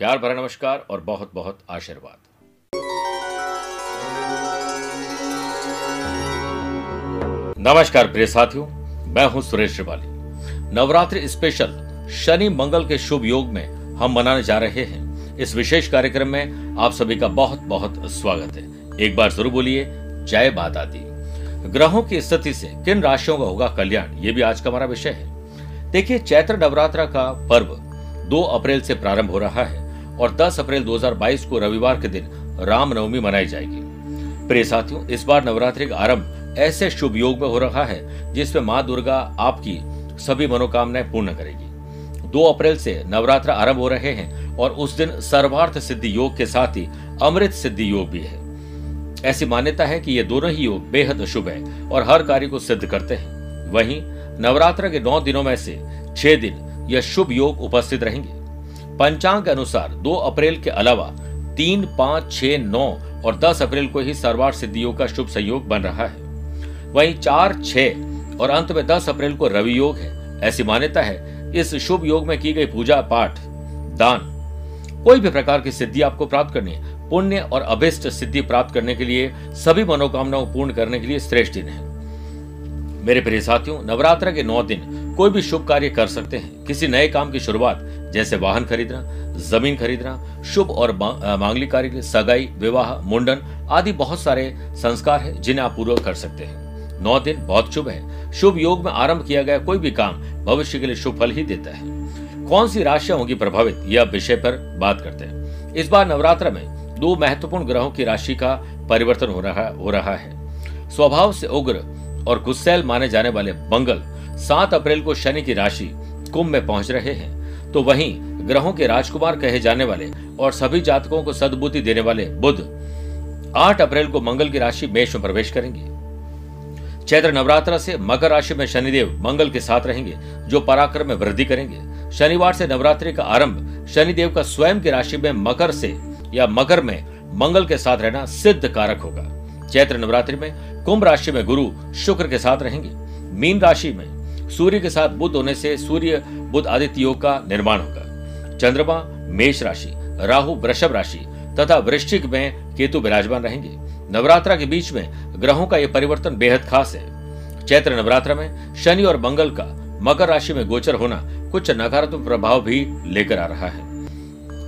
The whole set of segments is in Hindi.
प्यार भरा नमस्कार और बहुत बहुत आशीर्वाद। नमस्कार प्रिय साथियों, मैं हूँ सुरेश श्रिवाली। नवरात्रि स्पेशल शनि मंगल के शुभ योग में हम मनाने जा रहे हैं। इस विशेष कार्यक्रम में आप सभी का बहुत बहुत स्वागत है। एक बार ज़रूर बोलिए, जय माता दी। ग्रहों की स्थिति से किन राशियों का होगा कल्याण, ये भी आज का हमारा विषय है। देखिए, चैत्र नवरात्र का पर्व 2 अप्रैल से प्रारंभ हो रहा है। और 10 अप्रैल 2022 को रविवार के दिन रामनवमी मनाई जाएगी। प्रिय साथियों, इस बार नवरात्रि का आरंभ ऐसे शुभ योग में हो रहा है जिसमें माँ दुर्गा आपकी सभी मनोकामनाएँ पूर्ण करेगी। 2 अप्रैल से नवरात्र आरंभ हो रहे हैं और उस दिन सर्वार्थ सिद्धि योग के साथ ही अमृत सिद्धि योग भी है। ऐसी मान्यता है कि ये दोनों ही योग बेहद शुभ है और हर कार्य को सिद्ध करते हैं। वहीं नवरात्र के नौ दिनों में से छह दिन यह शुभ योग उपस्थित रहेंगे। पंचांग के अनुसार 2 अप्रैल के अलावा तीन, पाँच, छह, नौ और 10 अप्रैल को ही सर्वार सिद्धियों का शुभ संयोग बन रहा है। वहीं चार, छह और अंत में 10 अप्रैल को रवि योग है। ऐसी मान्यता है, इस शुभ योग में की गई पूजा, पाठ, दान, कोई भी प्रकार की सिद्धि आपको प्राप्त करनी है। पुण्य और अभिष्ट सिद्धि प्राप्त करने के लिए सभी मनोकामनाओं पूर्ण करने के लिए श्रेष्ठ दिन है। मेरे प्रिय साथियों, नवरात्र के नौ दिन कोई भी शुभ कार्य कर सकते हैं। किसी नए काम की शुरुआत जैसे वाहन खरीदना ज़मीन खरीदना शुभ और मांगलिक कार्य सगाई, विवाह, मुंडन आदि बहुत सारे संस्कार है जिन्हें आप पूरा कर सकते हैं। नौ दिन बहुत शुभ है। शुभ योग में आरंभ किया गया कोई भी काम भविष्य के लिए शुभ फल ही देता है। कौन सी राशियाँ होंगी प्रभावित, यह विषय पर बात करते हैं। इस बार नवरात्र में दो महत्वपूर्ण ग्रहों की राशि का परिवर्तन हो रहा हो रहा है। स्वभाव से उग्र और गुस्सेल माने जाने वाले मंगल सात अप्रैल को शनि की राशि कुंभ में पहुँच रहे हैं। तो वहीं ग्रहों के राजकुमार कहे जाने वाले और सभी जातकों को सद्बुद्धि देने वाले बुध आठ अप्रैल को मंगल की राशि मेष में प्रवेश करेंगे। चैत्र नवरात्र से मकर राशि में शनिदेव मंगल के साथ रहेंगे, जो पराक्रम में वृद्धि करेंगे। शनिवार से नवरात्रि का आरंभ शनिदेव का स्वयं की राशि में मकर से या मकर में मंगल के साथ रहना सिद्ध कारक होगा। चैत्र नवरात्रि में कुंभ राशि में गुरु शुक्र के साथ रहेंगे। मीन राशि में सूर्य के साथ बुद्ध होने से सूर्य बुद्ध आदित्य योग का निर्माण होगा। चंद्रमा मेष राशि, राहु वृषभ राशि तथा वृश्चिक में केतु विराजमान रहेंगे। नवरात्रा के बीच में ग्रहों का यह परिवर्तन बेहद खास है। चैत्र नवरात्र में शनि और मंगल का मकर राशि में गोचर होना कुछ नकारात्मक प्रभाव भी लेकर आ रहा है।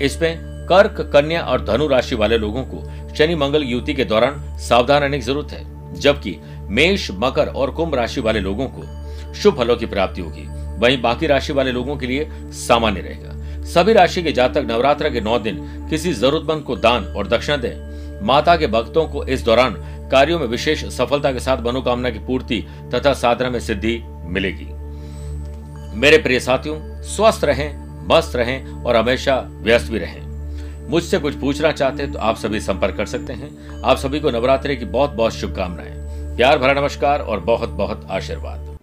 इसमें कर्क, कन्या और धनु राशि वाले लोगों को शनि, मंगल युति के दौरान सावधान रहने की ज़रूरत है। जबकि मेष, मकर और कुंभ राशि वाले लोगों को शुभ फलों की प्राप्ति होगी। वहीं बाकी राशि वाले लोगों के लिए सामान्य रहेगा। सभी राशि के जातक नवरात्र के नौ दिन किसी जरूरतमंद को दान और दक्षिणा दें। माता के भक्तों को इस दौरान कार्यों में विशेष सफलता के साथ मनोकामना की पूर्ति तथा साधना में सिद्धि मिलेगी। मेरे प्रिय साथियों, स्वस्थ रहें, मस्त रहें और हमेशा व्यस्त भी रहें। मुझसे कुछ पूछना चाहते हैं तो आप सभी संपर्क कर सकते हैं। आप सभी को नवरात्रि की बहुत बहुत शुभकामनाएँ। प्यार भरा नमस्कार और बहुत बहुत आशीर्वाद।